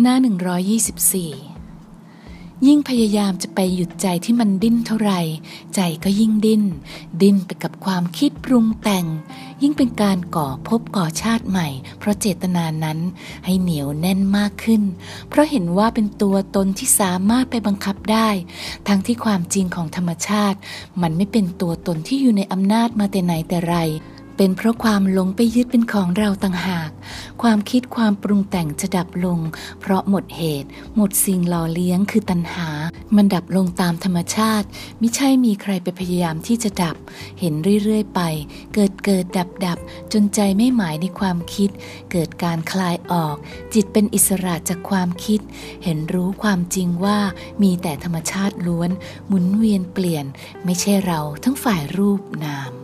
หน้า 124 ยิ่งพยายามจะไปหยุดใจที่มันดิ้นเท่าไหร่ ใจก็ยิ่งดิ้น ดิ้นไปกับความคิดปรุงแต่ง ยิ่งเป็นการก่อภพก่อชาติใหม่ เพราะเจตนานั้นให้เหนียวแน่นมากขึ้น เพราะเห็นว่าเป็นตัวตนที่สามารถไปบังคับได้ ทั้งที่ความจริงของธรรมชาติ มันไม่เป็นตัวตนที่อยู่ในอำนาจมาแต่ไหนแต่ไร เป็นเพราะความหลงไปยึดเป็นของเราต่างหาก ความคิดความปรุงแต่งจะดับลง เพราะหมดเหตุ หมดสิ่งหล่อเลี้ยงคือตัณหา มันดับลงตามธรรมชาติม่ใช่มีใครไปพยายามที่จะดับ เห็นเรื่อยๆไป เกิดเกิดดับดับจนใจไม่หมายในความคิด เกิดการคลายออก จิตเป็นอิสระจากความคิด เห็นรู้ความจริงว่ามีแต่ธรรมชาติล้วน หมุนเวียนเปลี่ยน ไม่ใช่เราทั้งฝ่ายรูปนาม